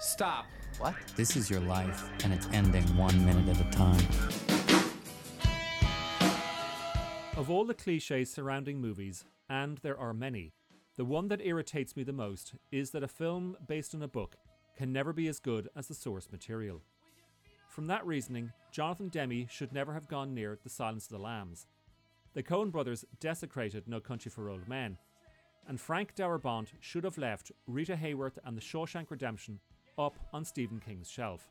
Stop. What? This is your life, and it's ending one minute at a time. Of all the cliches surrounding movies, and there are many, the one that irritates me the most is that a film based on a book can never be as good as the source material. From that reasoning, Jonathan Demme should never have gone near The Silence of the Lambs. The Coen brothers desecrated No Country for Old Men, and Frank Darabont should have left Rita Hayworth and The Shawshank Redemption up on Stephen King's shelf.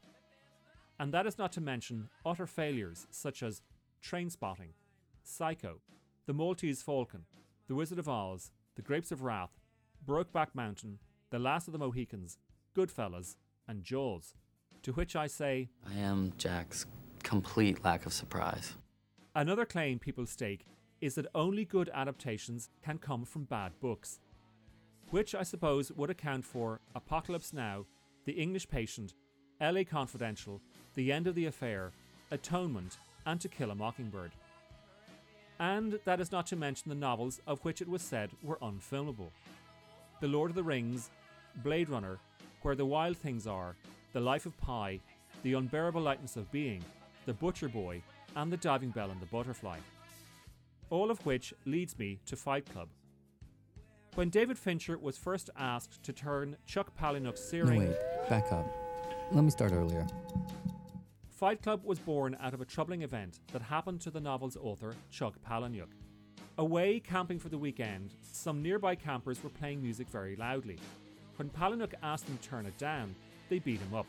And that is not to mention utter failures such as Train Spotting, Psycho, The Maltese Falcon, The Wizard of Oz, The Grapes of Wrath, Brokeback Mountain, The Last of the Mohicans, Goodfellas, and Jaws. To which I say, I am Jack's complete lack of surprise. Another claim people stake is that only good adaptations can come from bad books, which I suppose would account for Apocalypse Now, The English Patient, LA Confidential, The End of the Affair, Atonement, and To Kill a Mockingbird. And that is not to mention the novels of which it was said were unfilmable The Lord of the Rings, Blade Runner, Where the Wild Things Are, The Life of Pi, The Unbearable Lightness of Being, The Butcher Boy, and The Diving Bell and the Butterfly. All of which leads me to Fight Club. When David Fincher was first asked to turn Chuck Palahniuk's No, searing wait, back up. Let me start earlier. Fight Club was born out of a troubling event that happened to the novel's author, Chuck Palahniuk. Away camping for the weekend, some nearby campers were playing music very loudly. When Palahniuk asked them to turn it down, they beat him up.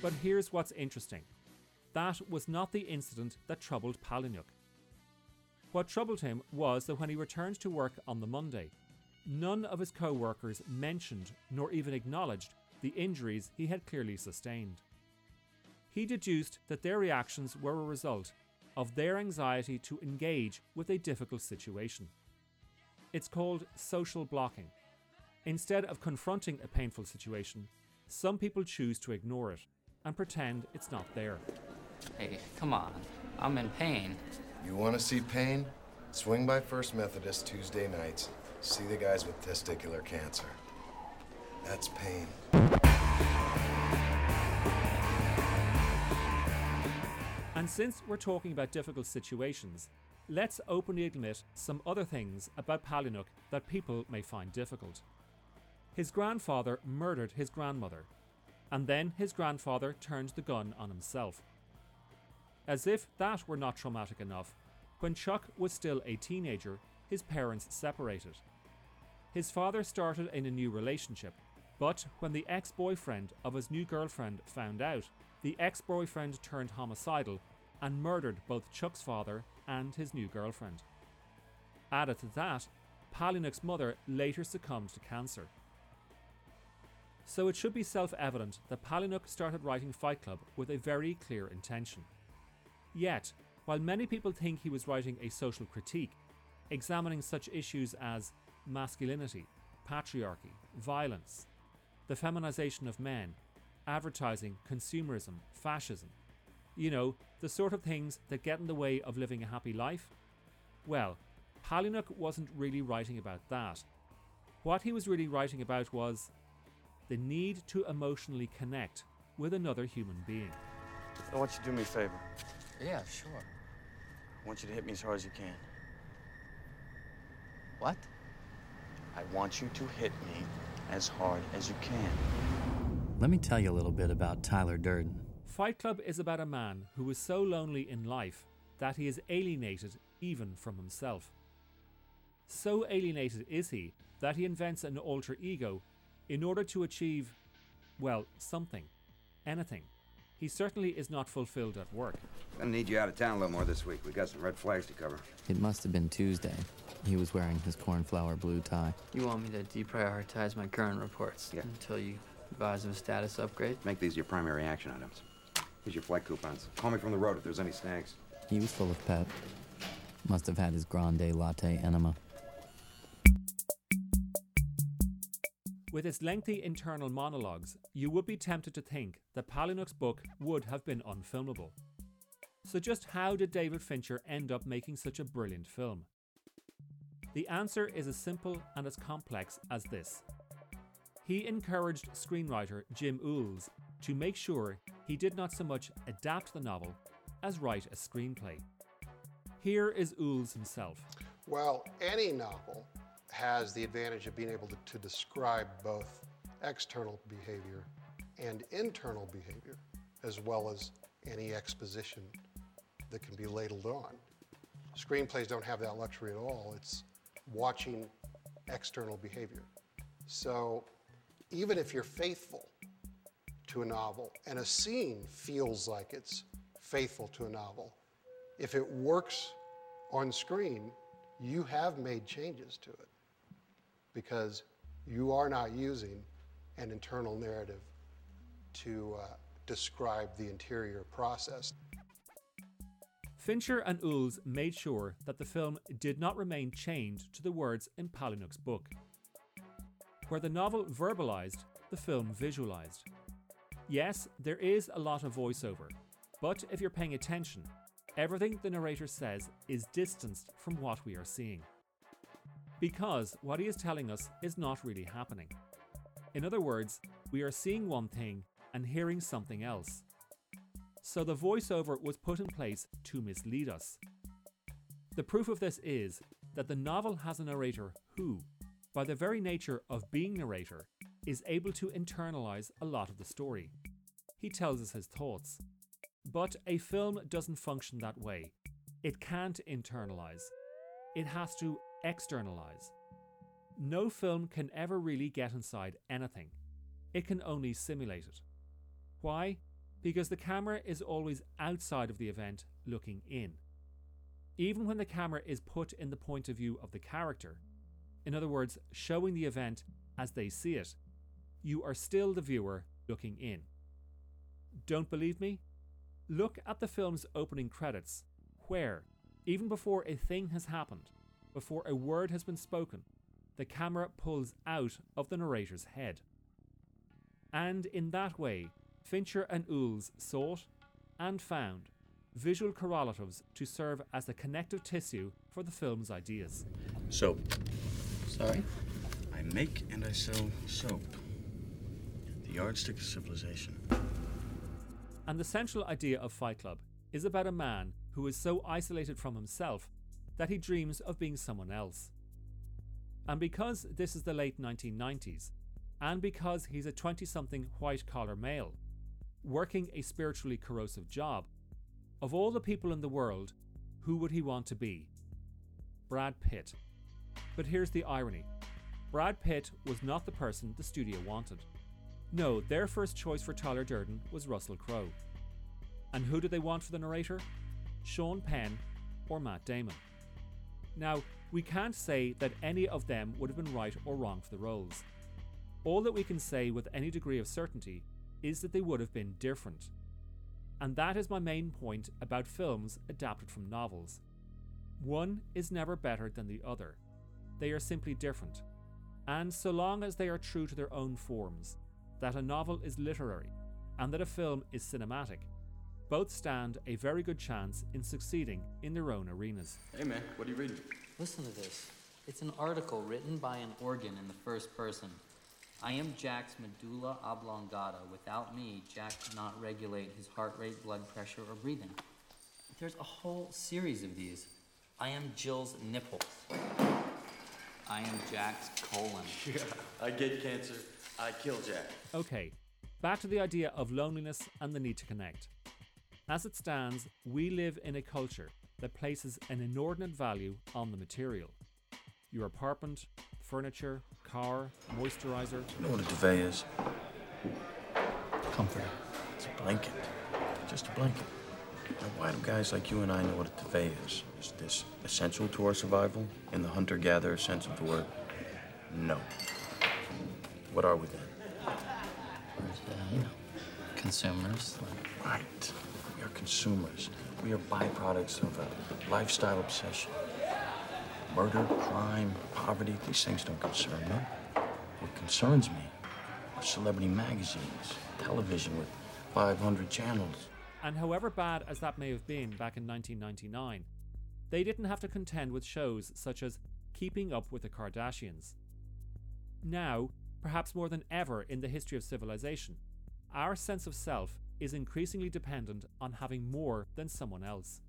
But here's what's interesting that was not the incident that troubled Palahniuk. What troubled him was that when he returned to work on the Monday, none of his co workers mentioned nor even acknowledged the injuries he had clearly sustained. He deduced that their reactions were a result of their anxiety to engage with a difficult situation. It's called social blocking. Instead of confronting a painful situation, some people choose to ignore it and pretend it's not there. Hey, come on. I'm in pain. You want to see pain? Swing by First Methodist Tuesday nights. See the guys with testicular cancer. That's pain. And since we're talking about difficult situations, let's openly admit some other things about Palahniuk that people may find difficult. His grandfather murdered his grandmother, and then his grandfather turned the gun on himself. As if that were not traumatic enough, when Chuck was still a teenager, his parents separated. His father started in a new relationship, but when the ex boyfriend of his new girlfriend found out, the ex boyfriend turned homicidal and murdered both Chuck's father and his new girlfriend. Added to that, Palahniuk's mother later succumbed to cancer. So it should be self evident that Palahniuk started writing Fight Club with a very clear intention. Yet, while many people think he was writing a social critique, examining such issues as masculinity, patriarchy, violence, the feminization of men, advertising, consumerism, fascism, you know, the sort of things that get in the way of living a happy life? Well, Palahniuk wasn't really writing about that. What he was really writing about was the need to emotionally connect with another human being. I want you to do me a favor. Yeah, sure. I want you to hit me as hard as you can. What? I want you to hit me as hard as you can. Let me tell you a little bit about Tyler Durden. Fight Club is about a man who is so lonely in life that he is alienated even from himself. So alienated is he that he invents an alter ego in order to achieve, well, something, anything. He certainly is not fulfilled at work. Gonna need you out of town a little more this week. We got some red flags to cover. It must have been Tuesday. He was wearing his cornflower blue tie. You want me to deprioritize my current reports Yeah. until you advise of a status upgrade? Make these your primary action items. Here's your flight coupons. Call me from the road if there's any snags. He was full of pep. Must have had his grande latte enema. With its lengthy internal monologues, you would be tempted to think that Palahniuk's book would have been unfilmable. So, just how did David Fincher end up making such a brilliant film? The answer is as simple and as complex as this He encouraged screenwriter Jim Uhls to make sure he did not so much adapt the novel as write a screenplay. Here is Uhls himself. Well, any novel has the advantage of being able to, to describe both external behavior and internal behavior, as well as any exposition that can be ladled on. Screenplays don't have that luxury at all. It's watching external behavior. So even if you're faithful to a novel and a scene feels like it's faithful to a novel, if it works on screen, you have made changes to it because you are not using an internal narrative to uh, describe the interior process. Fincher and Uhls made sure that the film did not remain chained to the words in Palahniuk's book. Where the novel verbalized, the film visualized. Yes, there is a lot of voiceover, but if you're paying attention, everything the narrator says is distanced from what we are seeing. Because what he is telling us is not really happening. In other words, we are seeing one thing and hearing something else. So the voiceover was put in place to mislead us. The proof of this is that the novel has a narrator who, by the very nature of being narrator, is able to internalize a lot of the story. He tells us his thoughts. But a film doesn't function that way. It can't internalize, it has to externalize. No film can ever really get inside anything, it can only simulate it. Why? Because the camera is always outside of the event looking in. Even when the camera is put in the point of view of the character, in other words, showing the event as they see it, you are still the viewer looking in. Don't believe me? Look at the film's opening credits, where, even before a thing has happened, before a word has been spoken, the camera pulls out of the narrator's head. And in that way, Fincher and Uhls sought and found visual correlatives to serve as the connective tissue for the film's ideas. Soap. Sorry? I make and I sell soap. The yardstick of civilization. And the central idea of Fight Club is about a man who is so isolated from himself that he dreams of being someone else. And because this is the late 1990s, and because he's a 20 something white collar male, working a spiritually corrosive job, of all the people in the world, who would he want to be? Brad Pitt. But here's the irony Brad Pitt was not the person the studio wanted. No, their first choice for Tyler Durden was Russell Crowe. And who did they want for the narrator? Sean Penn or Matt Damon. Now, we can't say that any of them would have been right or wrong for the roles. All that we can say with any degree of certainty is that they would have been different. And that is my main point about films adapted from novels. One is never better than the other, they are simply different. And so long as they are true to their own forms, that a novel is literary and that a film is cinematic, both stand a very good chance in succeeding in their own arenas. Hey man, what are you reading? Listen to this. It's an article written by an organ in the first person. I am Jack's medulla oblongata. Without me, Jack could not regulate his heart rate, blood pressure, or breathing. There's a whole series of these. I am Jill's nipples. I am Jack's colon. Yeah, I get cancer. I kill Jack. Okay, back to the idea of loneliness and the need to connect. As it stands, we live in a culture that places an inordinate value on the material. Your apartment, furniture, car, moisturizer. You know what a duvet is? Comforter. It's a blanket. Just a blanket. Now, why do guys like you and I know what a duvet is? Is this essential to our survival in the hunter gatherer sense of the word? No. What are we then? Uh, you know, consumers. Right. We are consumers. We are byproducts of a lifestyle obsession. Murder, crime, poverty, these things don't concern me. What concerns me are celebrity magazines, television with 500 channels. And however bad as that may have been back in 1999, they didn't have to contend with shows such as Keeping Up with the Kardashians. Now, perhaps more than ever in the history of civilization, our sense of self is increasingly dependent on having more than someone else.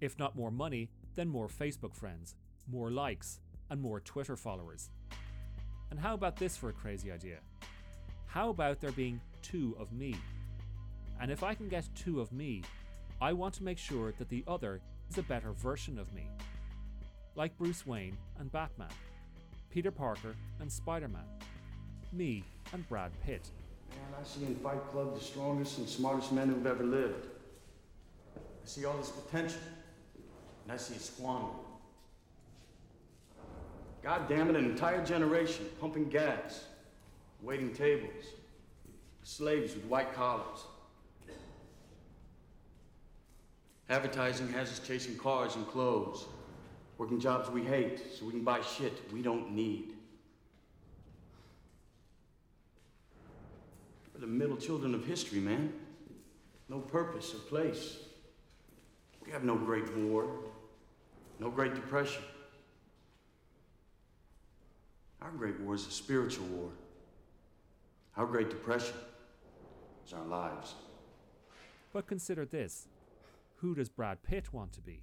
If not more money, then more Facebook friends, more likes, and more Twitter followers. And how about this for a crazy idea? How about there being two of me? And if I can get two of me, I want to make sure that the other is a better version of me. Like Bruce Wayne and Batman, Peter Parker and Spider Man, me and Brad Pitt. Man, I see in Fight Club the strongest and smartest men who've ever lived. I see all this potential, and I see it squandered. God damn it, an entire generation pumping gas, waiting tables, slaves with white collars. Advertising has us chasing cars and clothes, working jobs we hate so we can buy shit we don't need. We're the middle children of history, man. No purpose or place. We have no great war, no great depression. Our great war is a spiritual war. Our great depression is our lives. But consider this who does Brad Pitt want to be?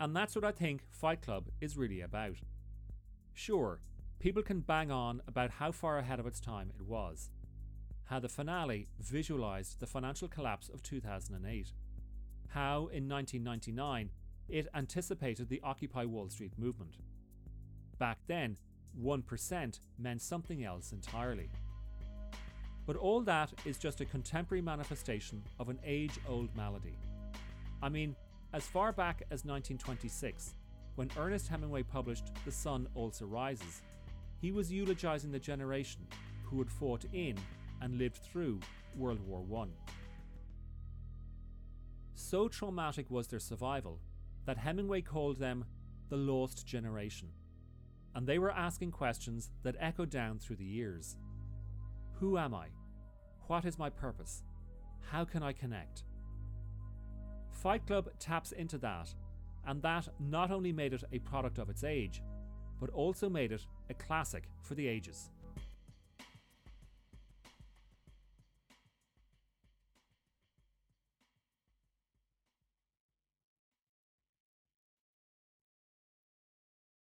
And that's what I think Fight Club is really about. Sure, people can bang on about how far ahead of its time it was, how the finale visualised the financial collapse of 2008, how in 1999 it anticipated the Occupy Wall Street movement. Back then, 1% meant something else entirely. But all that is just a contemporary manifestation of an age old malady. I mean, as far back as 1926, when Ernest Hemingway published The Sun Also Rises, he was eulogizing the generation who had fought in and lived through World War I. So traumatic was their survival that Hemingway called them the lost generation. And they were asking questions that echoed down through the years Who am I? What is my purpose? How can I connect? Fight Club taps into that, and that not only made it a product of its age, but also made it a classic for the ages.